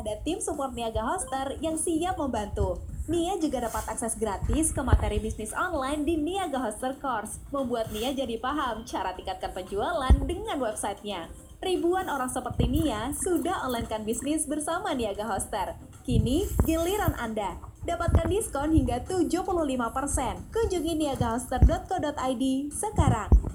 ada tim support Niaga Hoster yang siap membantu. Nia juga dapat akses gratis ke materi bisnis online di Niaga Hoster Course, membuat Nia jadi paham cara tingkatkan penjualan dengan websitenya. Ribuan orang seperti Nia sudah onlinekan bisnis bersama Niaga Hoster. Kini giliran Anda. Dapatkan diskon hingga 75%. Kunjungi niagahoster.co.id sekarang.